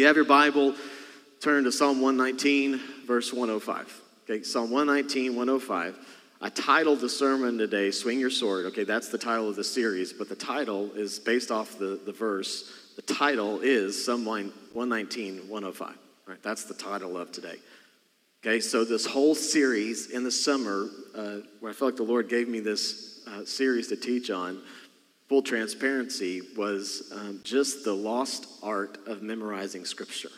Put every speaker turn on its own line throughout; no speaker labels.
you have your Bible, turn to Psalm 119, verse 105. Okay, Psalm 119, 105. I titled the sermon today, Swing Your Sword. Okay, that's the title of the series, but the title is based off the, the verse. The title is Psalm 119, 105. All right, that's the title of today. Okay, so this whole series in the summer, uh, where I felt like the Lord gave me this uh, series to teach on, full transparency, was um, just the lost art of memorizing Scripture.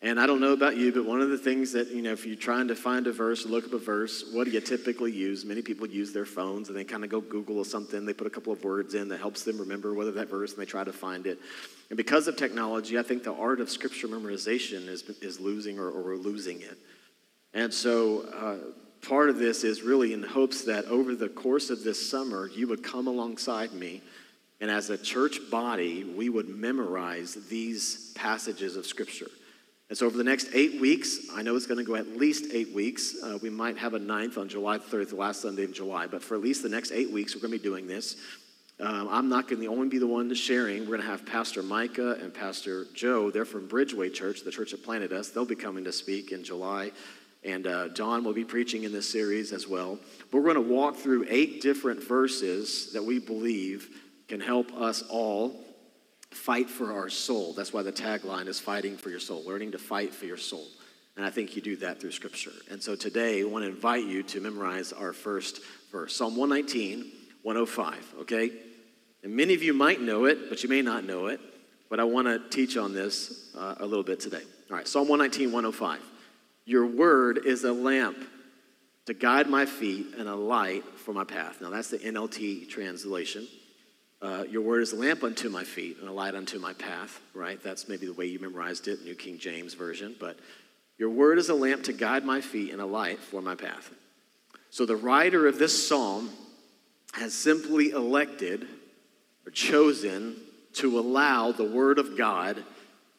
And I don't know about you, but one of the things that, you know, if you're trying to find a verse, look up a verse, what do you typically use? Many people use their phones and they kind of go Google or something. They put a couple of words in that helps them remember whether that verse and they try to find it. And because of technology, I think the art of scripture memorization is, is losing or, or we're losing it. And so uh, part of this is really in hopes that over the course of this summer, you would come alongside me. And as a church body, we would memorize these passages of Scripture. And so, over the next eight weeks, I know it's going to go at least eight weeks. Uh, we might have a ninth on July 3rd, the last Sunday in July, but for at least the next eight weeks, we're going to be doing this. Um, I'm not going to only be the one sharing. We're going to have Pastor Micah and Pastor Joe. They're from Bridgeway Church, the church that planted us. They'll be coming to speak in July. And uh, John will be preaching in this series as well. We're going to walk through eight different verses that we believe can help us all fight for our soul. That's why the tagline is fighting for your soul, learning to fight for your soul. And I think you do that through Scripture. And so today, I want to invite you to memorize our first verse Psalm 119, 105, okay? And many of you might know it, but you may not know it. But I want to teach on this uh, a little bit today. All right, Psalm 119, 105. Your word is a lamp to guide my feet and a light for my path. Now, that's the NLT translation. Uh, your word is a lamp unto my feet and a light unto my path, right? That's maybe the way you memorized it, New King James Version. But your word is a lamp to guide my feet and a light for my path. So the writer of this psalm has simply elected or chosen to allow the word of God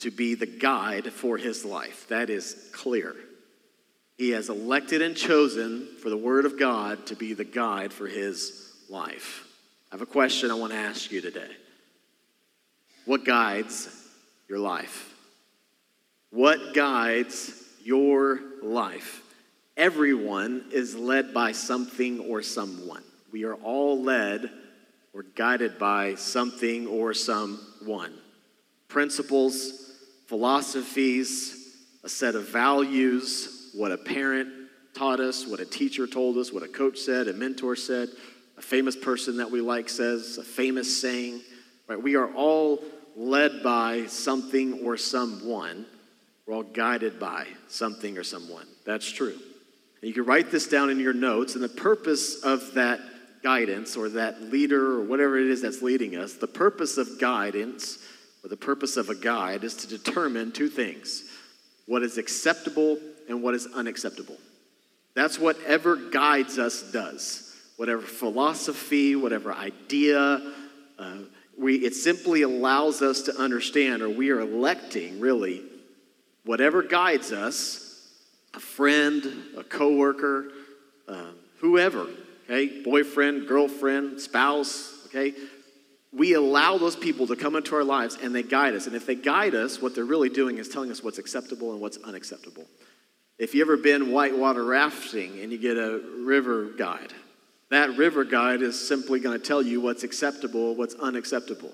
to be the guide for his life. That is clear. He has elected and chosen for the Word of God to be the guide for his life. I have a question I want to ask you today. What guides your life? What guides your life? Everyone is led by something or someone. We are all led or guided by something or someone. Principles, philosophies, a set of values, what a parent taught us, what a teacher told us, what a coach said, a mentor said, a famous person that we like says, a famous saying. Right? We are all led by something or someone. We're all guided by something or someone. That's true. And you can write this down in your notes, and the purpose of that guidance or that leader or whatever it is that's leading us, the purpose of guidance or the purpose of a guide is to determine two things what is acceptable and what is unacceptable. That's whatever guides us does. Whatever philosophy, whatever idea, uh, we, it simply allows us to understand, or we are electing really, whatever guides us a friend, a coworker, uh, whoever, okay, boyfriend, girlfriend, spouse, okay, we allow those people to come into our lives and they guide us. And if they guide us, what they're really doing is telling us what's acceptable and what's unacceptable. If you ever been whitewater rafting and you get a river guide, that river guide is simply going to tell you what's acceptable, what's unacceptable.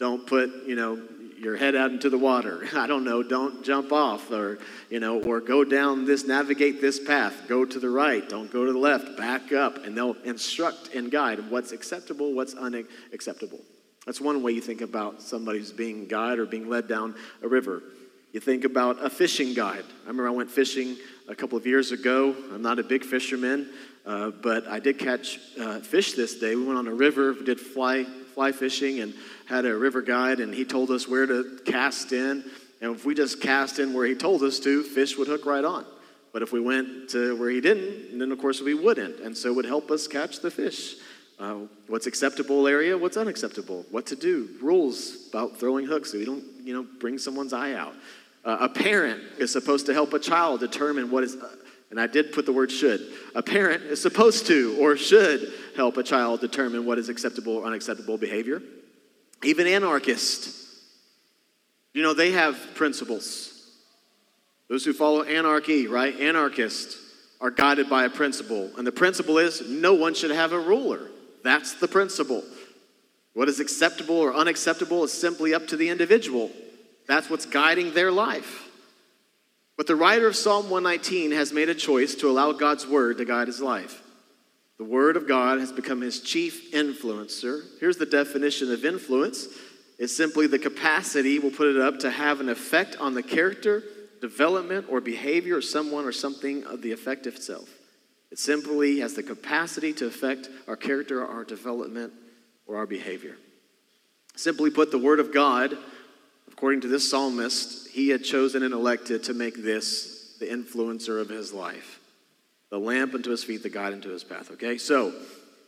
Don't put, you know, your head out into the water. I don't know, don't jump off or, you know, or go down this, navigate this path, go to the right, don't go to the left, back up. And they'll instruct and guide what's acceptable, what's unacceptable. That's one way you think about somebody who's being guided or being led down a river. You think about a fishing guide. I remember I went fishing a couple of years ago. I'm not a big fisherman, uh, but I did catch uh, fish this day. We went on a river, did fly fly fishing, and had a river guide, and he told us where to cast in. And if we just cast in where he told us to, fish would hook right on. But if we went to where he didn't, then of course we wouldn't. And so it would help us catch the fish. Uh, what's acceptable area, what's unacceptable, what to do, rules about throwing hooks so you don't, you know, bring someone's eye out. Uh, a parent is supposed to help a child determine what is, uh, and I did put the word should. A parent is supposed to or should help a child determine what is acceptable or unacceptable behavior. Even anarchists You know, they have principles. Those who follow anarchy, right? Anarchists are guided by a principle. And the principle is no one should have a ruler. That's the principle. What is acceptable or unacceptable is simply up to the individual. That's what's guiding their life. But the writer of Psalm 119 has made a choice to allow God's word to guide his life. The word of God has become his chief influencer. Here's the definition of influence it's simply the capacity, we'll put it up, to have an effect on the character, development, or behavior of someone or something of the effect itself. It simply has the capacity to affect our character, our development, or our behavior. Simply put, the Word of God, according to this psalmist, he had chosen and elected to make this the influencer of his life the lamp unto his feet, the guide unto his path. Okay, so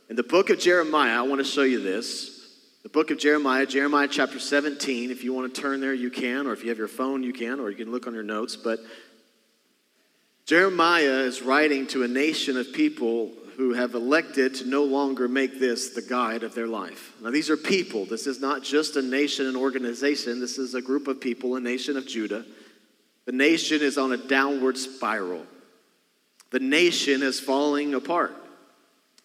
in the book of Jeremiah, I want to show you this. The book of Jeremiah, Jeremiah chapter 17. If you want to turn there, you can, or if you have your phone, you can, or you can look on your notes. But Jeremiah is writing to a nation of people who have elected to no longer make this the guide of their life. Now, these are people. This is not just a nation and organization, this is a group of people, a nation of Judah. The nation is on a downward spiral, the nation is falling apart.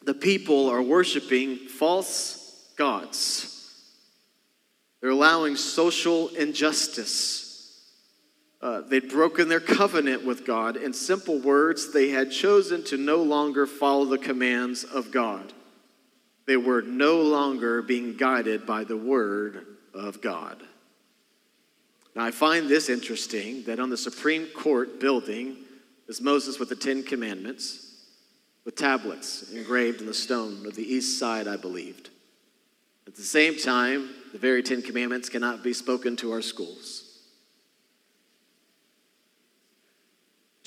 The people are worshiping false gods. They're allowing social injustice uh, they'd broken their covenant with God. In simple words, they had chosen to no longer follow the commands of God. They were no longer being guided by the word of God. Now, I find this interesting that on the Supreme Court building is Moses with the Ten Commandments, with tablets engraved in the stone of the east side, I believed. At the same time, the very Ten Commandments cannot be spoken to our schools.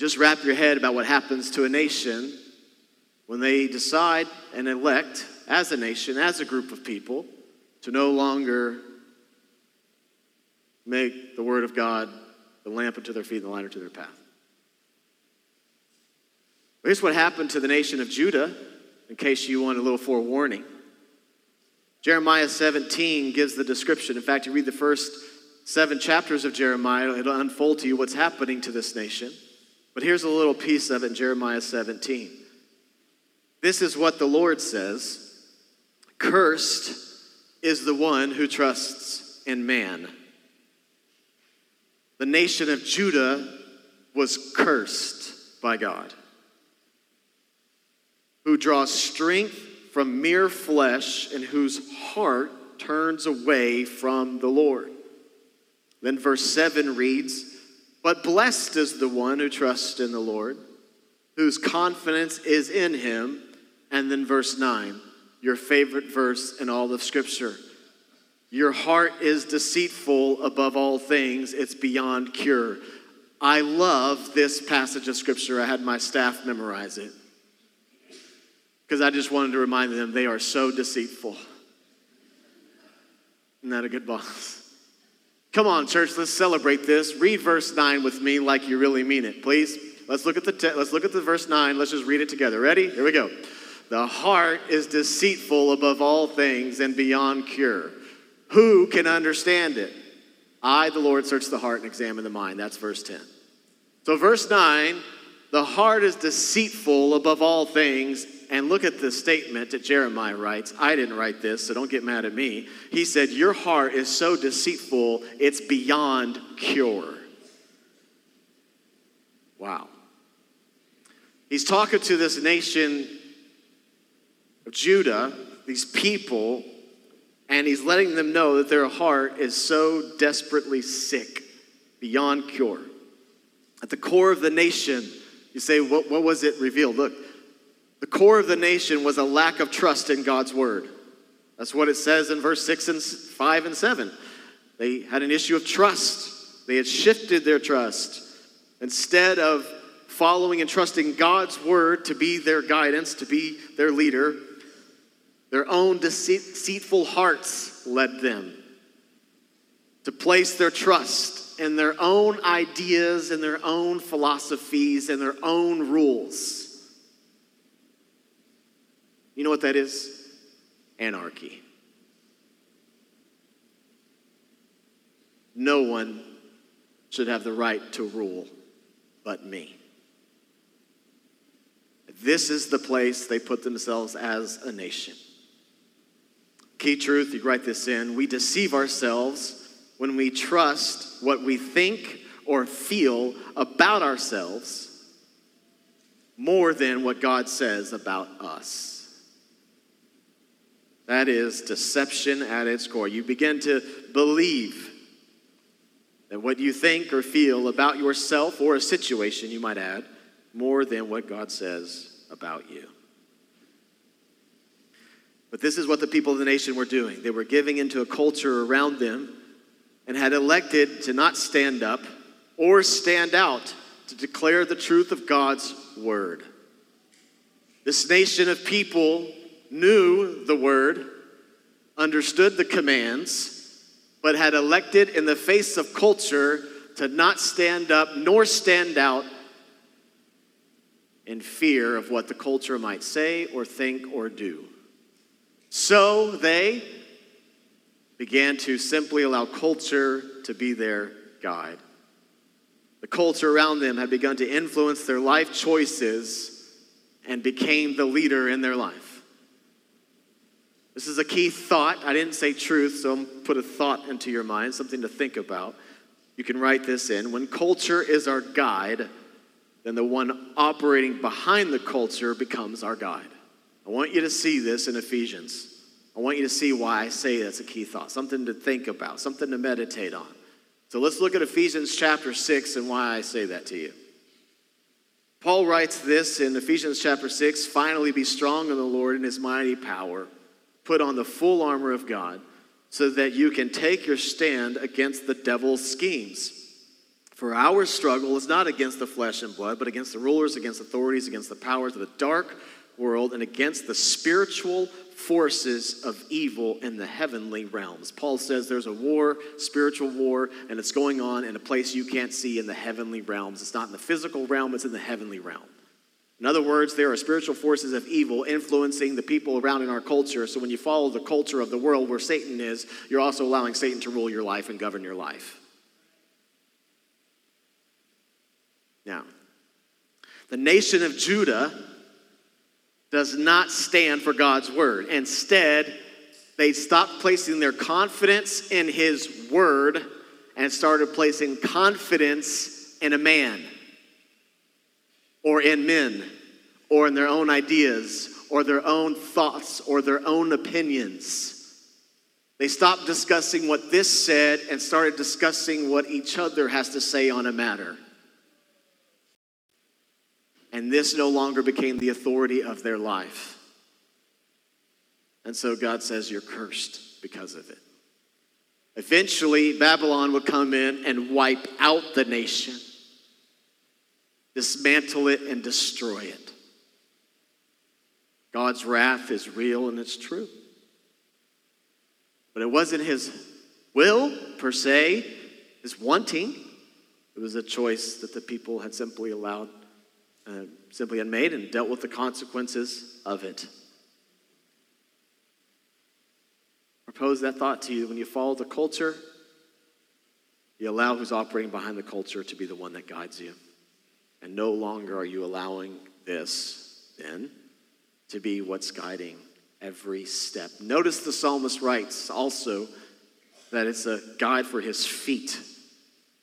Just wrap your head about what happens to a nation when they decide and elect, as a nation, as a group of people, to no longer make the Word of God the lamp unto their feet and the light unto their path. Here's what happened to the nation of Judah, in case you want a little forewarning. Jeremiah 17 gives the description. In fact, you read the first seven chapters of Jeremiah, it'll unfold to you what's happening to this nation. But here's a little piece of it in Jeremiah 17. This is what the Lord says Cursed is the one who trusts in man. The nation of Judah was cursed by God, who draws strength from mere flesh and whose heart turns away from the Lord. Then verse 7 reads, but blessed is the one who trusts in the Lord, whose confidence is in him. And then verse 9, your favorite verse in all of Scripture. Your heart is deceitful above all things, it's beyond cure. I love this passage of Scripture. I had my staff memorize it because I just wanted to remind them they are so deceitful. Isn't that a good boss? Come on, church, let's celebrate this. Read verse 9 with me like you really mean it, please. Let's look at the te- let's look at the verse 9. Let's just read it together. Ready? Here we go. The heart is deceitful above all things and beyond cure. Who can understand it? I, the Lord, search the heart and examine the mind. That's verse 10. So, verse 9 the heart is deceitful above all things and look at the statement that Jeremiah writes. I didn't write this, so don't get mad at me. He said, Your heart is so deceitful, it's beyond cure. Wow. He's talking to this nation of Judah, these people, and he's letting them know that their heart is so desperately sick, beyond cure. At the core of the nation, you say, what, what was it revealed? Look, the core of the nation was a lack of trust in God's word. That's what it says in verse 6 and 5 and 7. They had an issue of trust. They had shifted their trust. Instead of following and trusting God's word to be their guidance, to be their leader, their own deceitful hearts led them to place their trust in their own ideas and their own philosophies and their own rules. You know what that is? Anarchy. No one should have the right to rule but me. This is the place they put themselves as a nation. Key truth, you write this in we deceive ourselves when we trust what we think or feel about ourselves more than what God says about us. That is deception at its core. You begin to believe that what you think or feel about yourself or a situation, you might add, more than what God says about you. But this is what the people of the nation were doing. They were giving into a culture around them and had elected to not stand up or stand out to declare the truth of God's word. This nation of people knew the word, understood the commands, but had elected in the face of culture to not stand up nor stand out in fear of what the culture might say or think or do. So they began to simply allow culture to be their guide. The culture around them had begun to influence their life choices and became the leader in their life. This is a key thought. I didn't say truth, so I'm put a thought into your mind, something to think about. You can write this in. When culture is our guide, then the one operating behind the culture becomes our guide. I want you to see this in Ephesians. I want you to see why I say that's a key thought, something to think about, something to meditate on. So let's look at Ephesians chapter 6 and why I say that to you. Paul writes this in Ephesians chapter 6 finally be strong in the Lord and his mighty power. Put on the full armor of God so that you can take your stand against the devil's schemes. For our struggle is not against the flesh and blood, but against the rulers, against authorities, against the powers of the dark world, and against the spiritual forces of evil in the heavenly realms. Paul says there's a war, spiritual war, and it's going on in a place you can't see in the heavenly realms. It's not in the physical realm, it's in the heavenly realm. In other words, there are spiritual forces of evil influencing the people around in our culture. So when you follow the culture of the world where Satan is, you're also allowing Satan to rule your life and govern your life. Now, the nation of Judah does not stand for God's word. Instead, they stopped placing their confidence in his word and started placing confidence in a man or in men or in their own ideas or their own thoughts or their own opinions. They stopped discussing what this said and started discussing what each other has to say on a matter. And this no longer became the authority of their life. And so God says, You're cursed because of it. Eventually, Babylon would come in and wipe out the nation, dismantle it, and destroy it. God's wrath is real and it's true. But it wasn't his will, per se, his wanting. It was a choice that the people had simply allowed uh, simply unmade and dealt with the consequences of it. Propose that thought to you. When you follow the culture, you allow who's operating behind the culture to be the one that guides you. And no longer are you allowing this, then, to be what's guiding every step. Notice the psalmist writes also that it's a guide for his feet.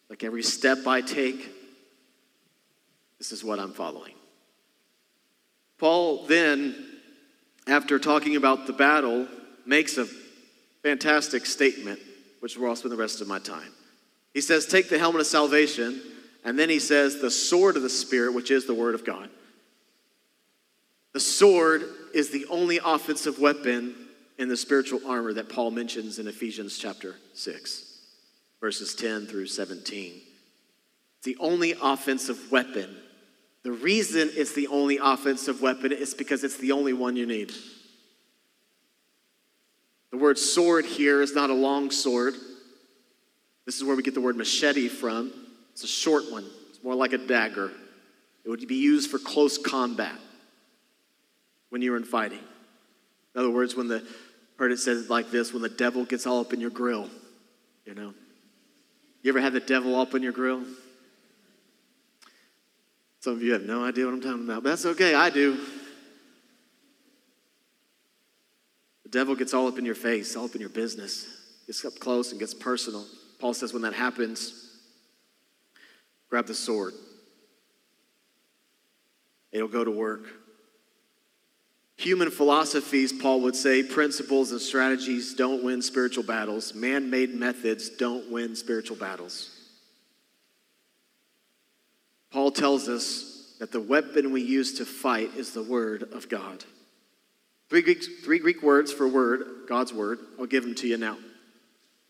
Like every step I take, this is what I'm following. Paul then, after talking about the battle, makes a fantastic statement, which where I'll spend the rest of my time. He says, Take the helmet of salvation, and then he says, The sword of the Spirit, which is the Word of God. The sword is the only offensive weapon in the spiritual armor that Paul mentions in Ephesians chapter 6, verses 10 through 17. It's the only offensive weapon the reason it's the only offensive weapon is because it's the only one you need. The word sword here is not a long sword. This is where we get the word machete from. It's a short one, it's more like a dagger. It would be used for close combat when you were in fighting. In other words, when the, heard it said like this, when the devil gets all up in your grill, you know. You ever had the devil up in your grill? Some of you have no idea what I'm talking about, but that's okay. I do. The devil gets all up in your face, all up in your business, gets up close and gets personal. Paul says when that happens, grab the sword. It'll go to work. Human philosophies, Paul would say, principles and strategies don't win spiritual battles. Man made methods don't win spiritual battles. Paul tells us that the weapon we use to fight is the Word of God. Three Greek, three Greek words for word, God's Word. I'll give them to you now.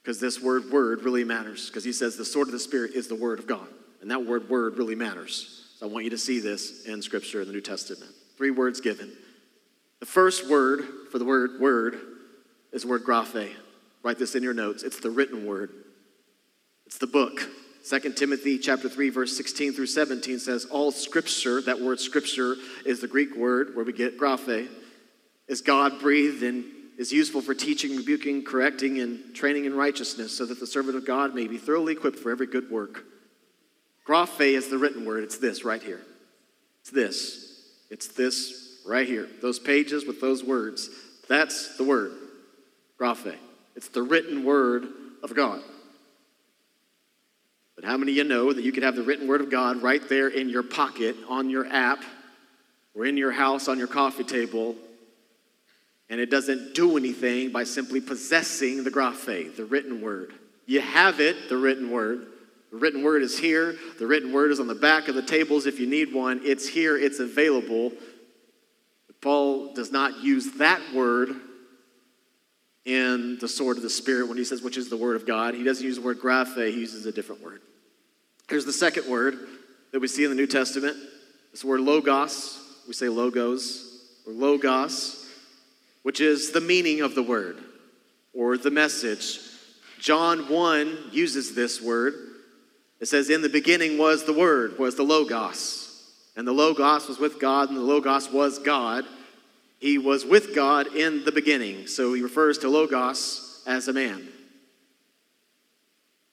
Because this word, word, really matters. Because he says the sword of the Spirit is the Word of God. And that word, word, really matters. So I want you to see this in Scripture in the New Testament. Three words given. The first word for the word word is the word graphe. Write this in your notes. It's the written word. It's the book. 2 Timothy chapter 3 verse 16 through 17 says all scripture, that word scripture is the Greek word where we get graphe, is God breathed and is useful for teaching, rebuking, correcting and training in righteousness so that the servant of God may be thoroughly equipped for every good work. Graphe is the written word. It's this right here. It's this. It's this right here. Those pages with those words. That's the word. Graphe. It's the written word of God. But how many of you know that you could have the written word of God right there in your pocket, on your app, or in your house on your coffee table, and it doesn't do anything by simply possessing the graphe, the written word? You have it, the written word. The written word is here. The written word is on the back of the tables if you need one. It's here, it's available. Paul does not use that word in the sword of the Spirit when he says, which is the word of God. He doesn't use the word graphe, he uses a different word. Here's the second word that we see in the New Testament. This word logos. We say logos or logos, which is the meaning of the word or the message. John 1 uses this word. It says, In the beginning was the Word, was the Logos. And the Logos was with God, and the Logos was God. He was with God in the beginning. So he refers to Logos as a man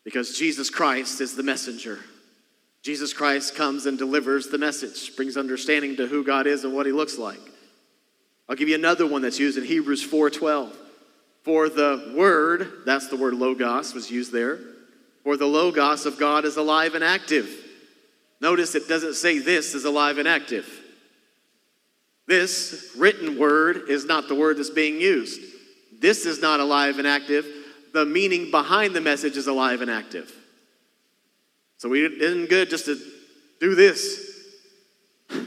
because Jesus Christ is the messenger. Jesus Christ comes and delivers the message, brings understanding to who God is and what he looks like. I'll give you another one that's used in Hebrews 4:12. For the word, that's the word logos was used there. For the logos of God is alive and active. Notice it doesn't say this is alive and active. This written word is not the word that's being used. This is not alive and active the meaning behind the message is alive and active. So we it isn't good just to do this.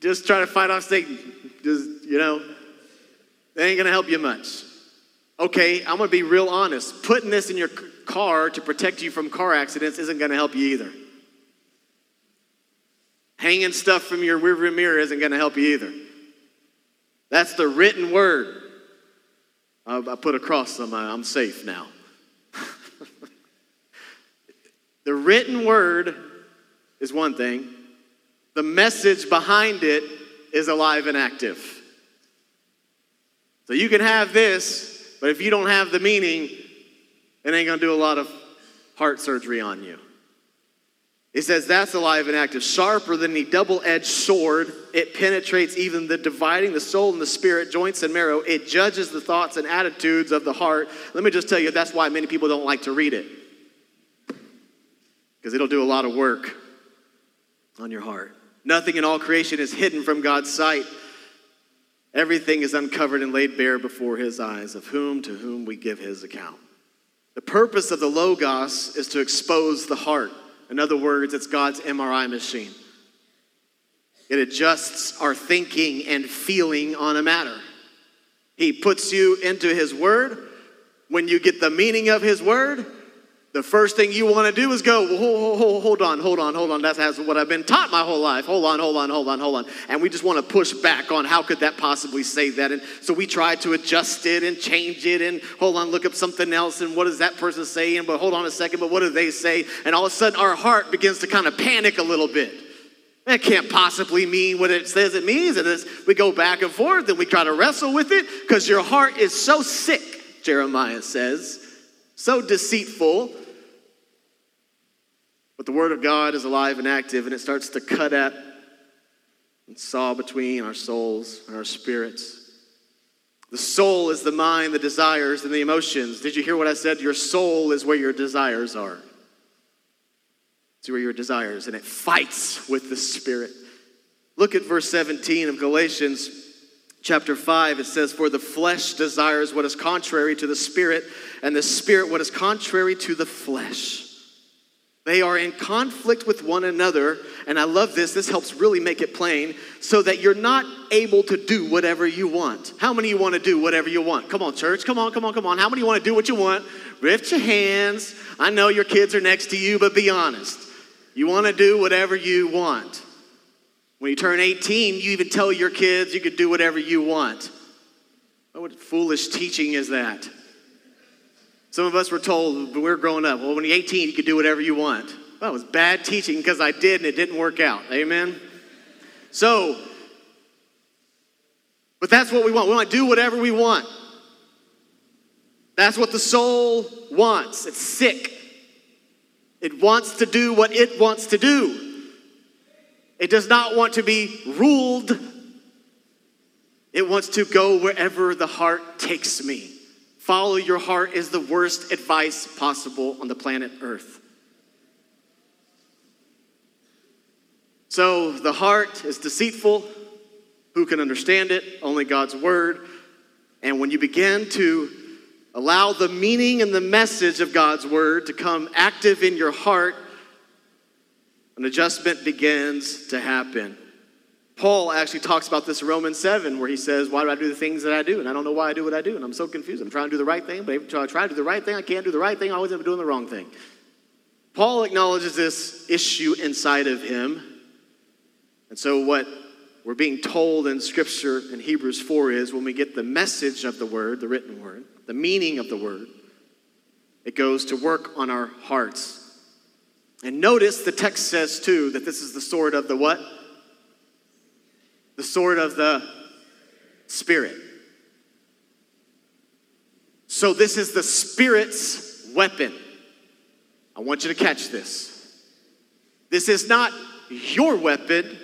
just try to fight off Satan. Just, you know, it ain't gonna help you much. Okay, I'm gonna be real honest. Putting this in your car to protect you from car accidents isn't gonna help you either. Hanging stuff from your rearview mirror isn't gonna help you either. That's the written word. I put a cross on my, I'm safe now. the written word is one thing, the message behind it is alive and active. So you can have this, but if you don't have the meaning, it ain't gonna do a lot of heart surgery on you. It says that's alive and active, sharper than a double edged sword. It penetrates even the dividing the soul and the spirit, joints and marrow. It judges the thoughts and attitudes of the heart. Let me just tell you, that's why many people don't like to read it. Because it'll do a lot of work on your heart. Nothing in all creation is hidden from God's sight. Everything is uncovered and laid bare before his eyes, of whom to whom we give his account. The purpose of the Logos is to expose the heart. In other words, it's God's MRI machine. It adjusts our thinking and feeling on a matter. He puts you into His Word. When you get the meaning of His Word, the first thing you want to do is go, hold, on, hold on, hold on. That's what I've been taught my whole life. Hold on, hold on, hold on, hold on. And we just want to push back on how could that possibly say that. And so we try to adjust it and change it and hold on, look up something else. And what does that person say? And but hold on a second, but what do they say? And all of a sudden our heart begins to kind of panic a little bit. That can't possibly mean what it says it means. And as we go back and forth and we try to wrestle with it because your heart is so sick, Jeremiah says so deceitful. But the Word of God is alive and active, and it starts to cut at and saw between our souls and our spirits. The soul is the mind, the desires, and the emotions. Did you hear what I said? Your soul is where your desires are. It's where your desires, and it fights with the spirit. Look at verse 17 of Galatians chapter 5. It says, For the flesh desires what is contrary to the spirit, and the spirit what is contrary to the flesh. They are in conflict with one another, and I love this. This helps really make it plain so that you're not able to do whatever you want. How many you want to do whatever you want? Come on, church. Come on, come on, come on. How many want to do what you want? Lift your hands. I know your kids are next to you, but be honest. You want to do whatever you want. When you turn 18, you even tell your kids you could do whatever you want. What foolish teaching is that? Some of us were told when we were growing up, well, when you're 18, you can do whatever you want. Well, it was bad teaching because I did and it didn't work out. Amen? So, but that's what we want. We want to do whatever we want. That's what the soul wants. It's sick. It wants to do what it wants to do. It does not want to be ruled. It wants to go wherever the heart takes me. Follow your heart is the worst advice possible on the planet Earth. So the heart is deceitful. Who can understand it? Only God's word. And when you begin to allow the meaning and the message of God's word to come active in your heart, an adjustment begins to happen. Paul actually talks about this in Romans 7, where he says, Why do I do the things that I do? And I don't know why I do what I do, and I'm so confused. I'm trying to do the right thing, but every I try to do the right thing, I can't do the right thing. I always end up doing the wrong thing. Paul acknowledges this issue inside of him. And so, what we're being told in Scripture in Hebrews 4 is when we get the message of the word, the written word, the meaning of the word, it goes to work on our hearts. And notice the text says, too, that this is the sword of the what? The sword of the Spirit. So, this is the Spirit's weapon. I want you to catch this. This is not your weapon,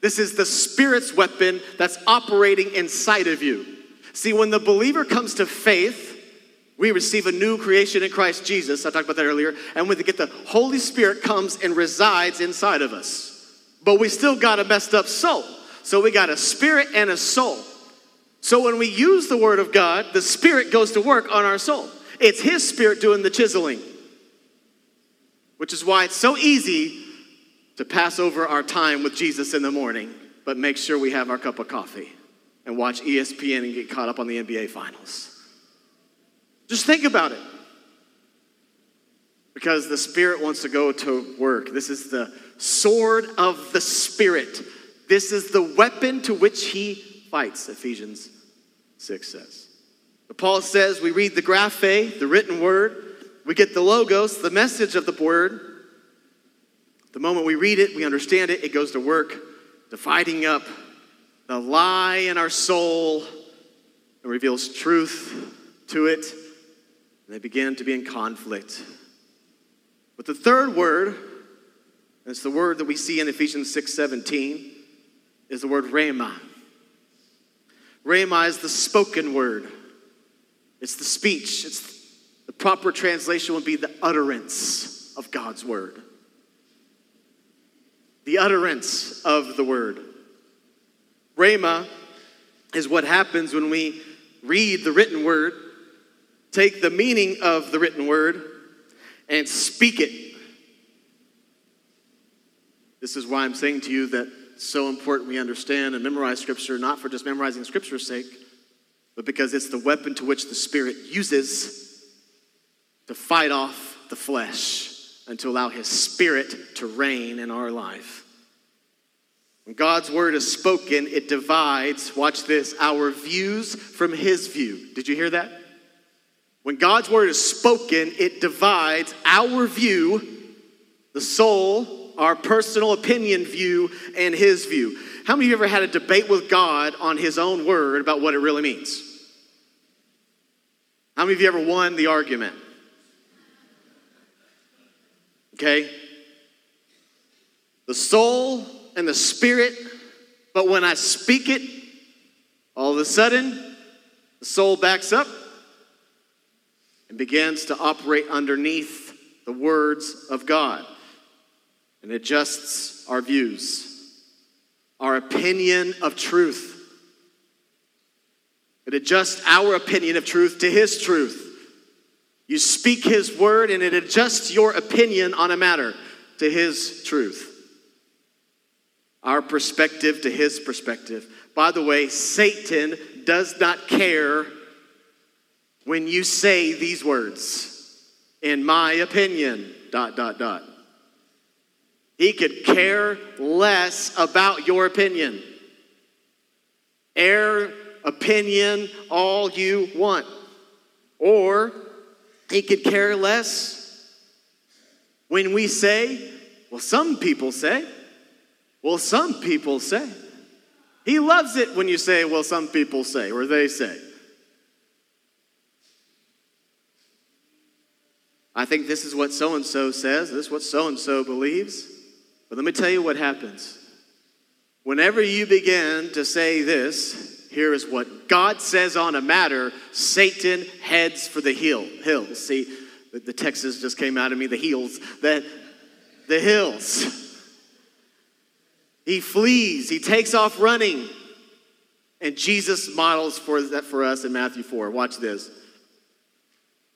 this is the Spirit's weapon that's operating inside of you. See, when the believer comes to faith, we receive a new creation in Christ Jesus. I talked about that earlier. And when we get the Holy Spirit comes and resides inside of us. But we still got a messed up soul. So we got a spirit and a soul. So when we use the word of God, the spirit goes to work on our soul. It's his spirit doing the chiseling. Which is why it's so easy to pass over our time with Jesus in the morning, but make sure we have our cup of coffee and watch ESPN and get caught up on the NBA finals. Just think about it. Because the Spirit wants to go to work. This is the sword of the Spirit. This is the weapon to which he fights, Ephesians 6 says. But Paul says we read the graphe, the written word, we get the logos, the message of the word. The moment we read it, we understand it, it goes to work, dividing up the lie in our soul and reveals truth to it. And they begin to be in conflict. But the third word, and it's the word that we see in Ephesians 6 17 is the word rhema. Rhema is the spoken word, it's the speech. It's the proper translation would be the utterance of God's word. The utterance of the word. Rhema is what happens when we read the written word, take the meaning of the written word, and speak it. This is why I'm saying to you that so important we understand and memorize Scripture, not for just memorizing Scripture's sake, but because it's the weapon to which the Spirit uses to fight off the flesh and to allow His Spirit to reign in our life. When God's word is spoken, it divides, watch this, our views from His view. Did you hear that? When God's word is spoken, it divides our view, the soul, our personal opinion view and his view. How many of you ever had a debate with God on his own word about what it really means? How many of you ever won the argument? Okay? The soul and the spirit, but when I speak it, all of a sudden, the soul backs up and begins to operate underneath the words of God and adjusts our views, our opinion of truth. It adjusts our opinion of truth to His truth. You speak His word, and it adjusts your opinion on a matter to His truth. Our perspective to His perspective. By the way, Satan does not care when you say these words. In my opinion, dot, dot, dot. He could care less about your opinion. Air opinion all you want. Or he could care less when we say, well, some people say, well, some people say. He loves it when you say, well, some people say, or they say. I think this is what so and so says, this is what so and so believes. But let me tell you what happens. Whenever you begin to say this, here is what God says on a matter, Satan heads for the hill, hills. See, the, the Texas just came out of me, the heels, the, the hills. He flees, he takes off running. And Jesus models for that for us in Matthew 4. Watch this.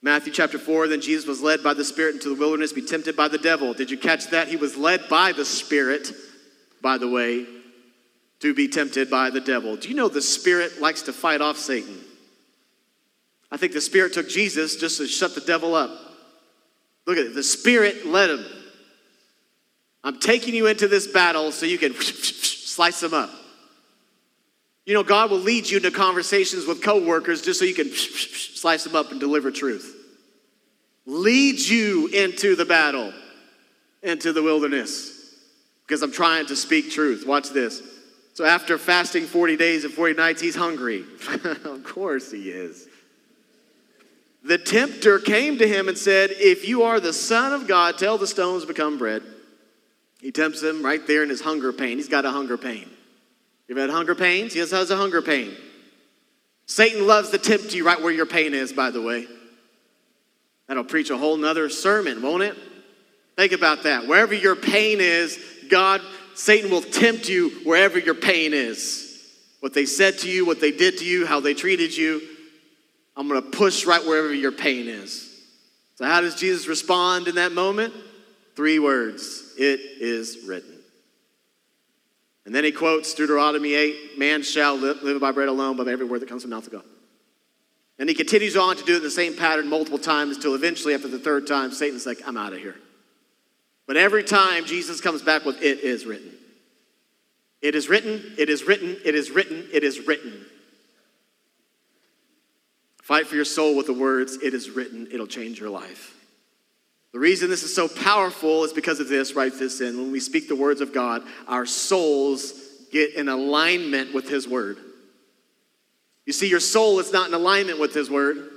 Matthew chapter 4, then Jesus was led by the Spirit into the wilderness, be tempted by the devil. Did you catch that? He was led by the Spirit, by the way, to be tempted by the devil. Do you know the Spirit likes to fight off Satan? I think the Spirit took Jesus just to shut the devil up. Look at it. The Spirit led him. I'm taking you into this battle so you can slice them up. You know, God will lead you into conversations with coworkers just so you can slice them up and deliver truth. Lead you into the battle, into the wilderness, because I'm trying to speak truth. Watch this. So after fasting 40 days and 40 nights, he's hungry. of course he is. The tempter came to him and said, If you are the Son of God, tell the stones to become bread. He tempts him right there in his hunger pain. He's got a hunger pain. You've had hunger pains? He has a hunger pain. Satan loves to tempt you right where your pain is, by the way. That'll preach a whole nother sermon, won't it? Think about that. Wherever your pain is, God, Satan will tempt you wherever your pain is. What they said to you, what they did to you, how they treated you. I'm going to push right wherever your pain is. So, how does Jesus respond in that moment? Three words It is written. And then he quotes Deuteronomy 8 Man shall live, by bread alone, but by every word that comes from the mouth of God. And he continues on to do the same pattern multiple times until eventually, after the third time, Satan's like, I'm out of here. But every time Jesus comes back with, It is written. It is written, it is written, it is written, it is written. Fight for your soul with the words, It is written, it'll change your life. The reason this is so powerful is because of this. Write this in. When we speak the words of God, our souls get in alignment with His word. You see, your soul is not in alignment with His word,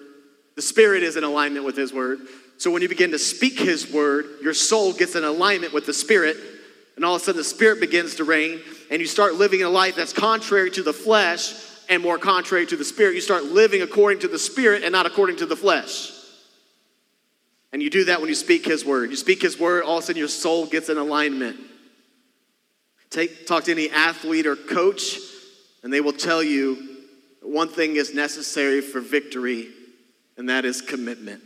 the spirit is in alignment with His word. So when you begin to speak His word, your soul gets in alignment with the spirit, and all of a sudden the spirit begins to reign, and you start living a life that's contrary to the flesh and more contrary to the spirit. You start living according to the spirit and not according to the flesh. And you do that when you speak His word. You speak His word, all of a sudden your soul gets in alignment. Take, talk to any athlete or coach, and they will tell you one thing is necessary for victory, and that is commitment.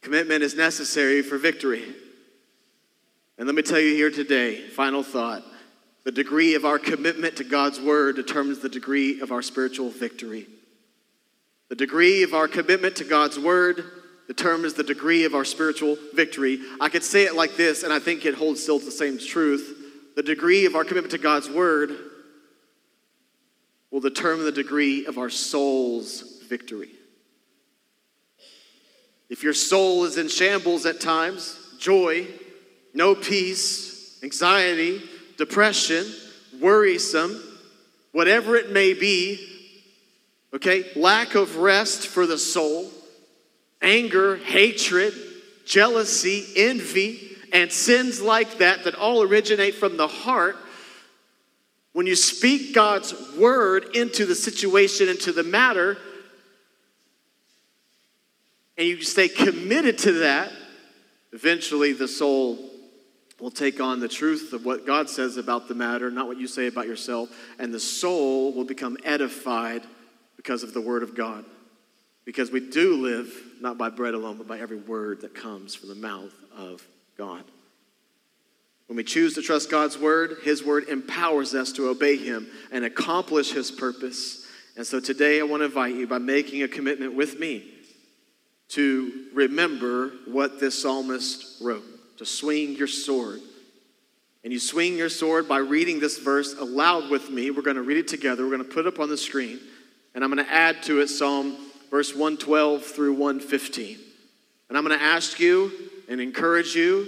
Commitment is necessary for victory. And let me tell you here today, final thought the degree of our commitment to God's word determines the degree of our spiritual victory. The degree of our commitment to God's word determines the degree of our spiritual victory. I could say it like this, and I think it holds still the same truth. The degree of our commitment to God's word will determine the degree of our soul's victory. If your soul is in shambles at times, joy, no peace, anxiety, depression, worrisome, whatever it may be, okay, lack of rest for the soul, anger, hatred, jealousy, envy, and sins like that that all originate from the heart. When you speak God's word into the situation, into the matter, and you stay committed to that, eventually the soul will take on the truth of what God says about the matter, not what you say about yourself, and the soul will become edified because of the Word of God. Because we do live not by bread alone, but by every word that comes from the mouth of God. When we choose to trust God's Word, His Word empowers us to obey Him and accomplish His purpose. And so today I want to invite you by making a commitment with me to remember what this psalmist wrote to swing your sword. And you swing your sword by reading this verse aloud with me. We're going to read it together. We're going to put it up on the screen. And I'm going to add to it Psalm verse 112 through 115. And I'm going to ask you and encourage you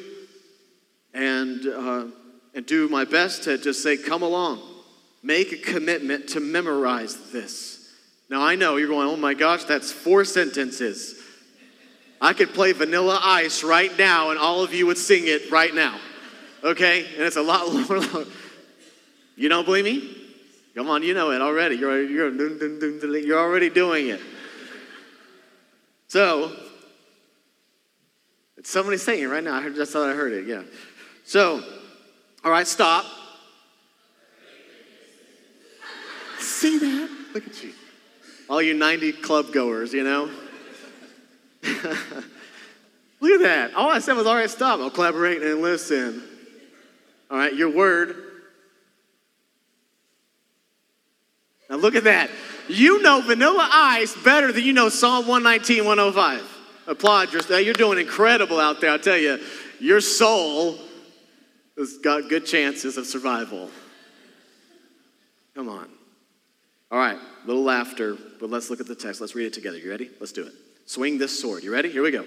and, uh, and do my best to just say, come along. Make a commitment to memorize this. Now, I know you're going, oh my gosh, that's four sentences. I could play Vanilla Ice right now and all of you would sing it right now. Okay? And it's a lot more. You don't believe me? Come on, you know it already. You're, you're, you're already doing it. So, it's somebody saying it right now. I heard, thought I heard it, yeah. So, all right, stop. See that? Look at you. All you 90 club goers, you know? Look at that. All I said was, all right, stop. I'll collaborate and listen. All right, your word. Now look at that. You know Vanilla Ice better than you know Psalm 119, 105. Applaud yourself. You're doing incredible out there. I'll tell you, your soul has got good chances of survival. Come on. All right, a little laughter, but let's look at the text. Let's read it together. You ready? Let's do it. Swing this sword. You ready? Here we go.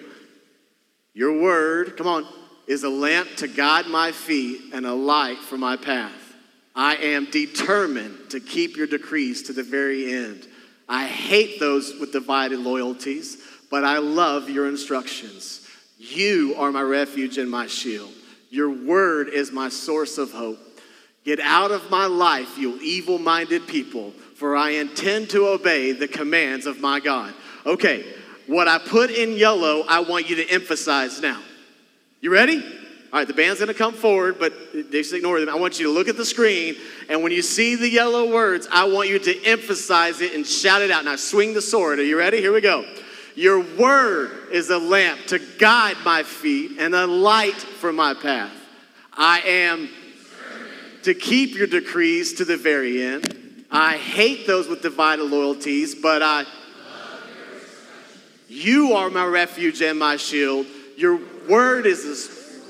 Your word, come on, is a lamp to guide my feet and a light for my path. I am determined to keep your decrees to the very end. I hate those with divided loyalties, but I love your instructions. You are my refuge and my shield. Your word is my source of hope. Get out of my life, you evil minded people, for I intend to obey the commands of my God. Okay, what I put in yellow, I want you to emphasize now. You ready? All right, the band's gonna come forward, but just ignore them. I want you to look at the screen, and when you see the yellow words, I want you to emphasize it and shout it out. Now, swing the sword. Are you ready? Here we go. Your word is a lamp to guide my feet and a light for my path. I am to keep your decrees to the very end. I hate those with divided loyalties, but I you are my refuge and my shield. Your word is this.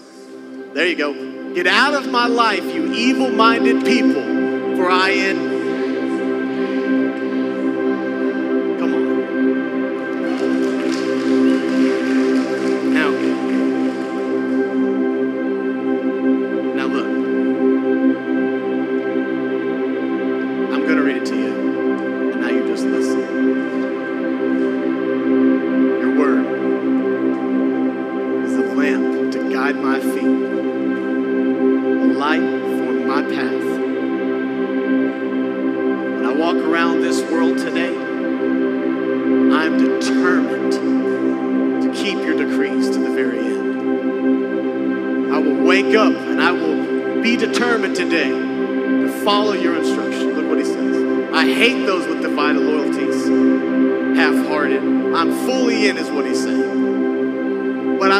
There you go. Get out of my life, you evil minded people, for I am.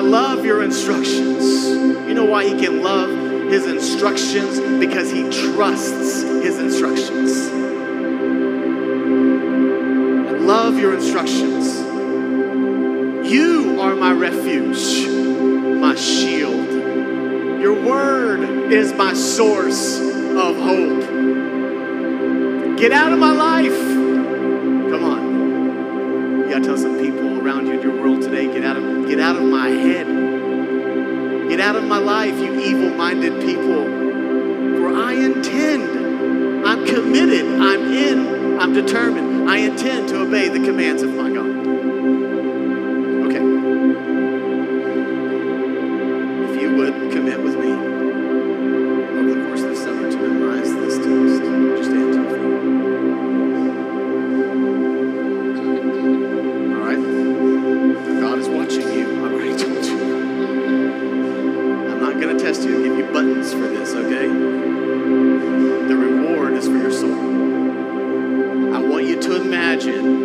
Love your instructions. You know why he can love his instructions? Because he trusts his instructions. I love your instructions. You are my refuge, my shield. Your word is my source of hope. Get out of my life. Gotta tell some people around you in your world today, get out of get out of my head. Get out of my life, you evil-minded people. For I intend, I'm committed, I'm in, I'm determined. I intend to obey the commands of my God. To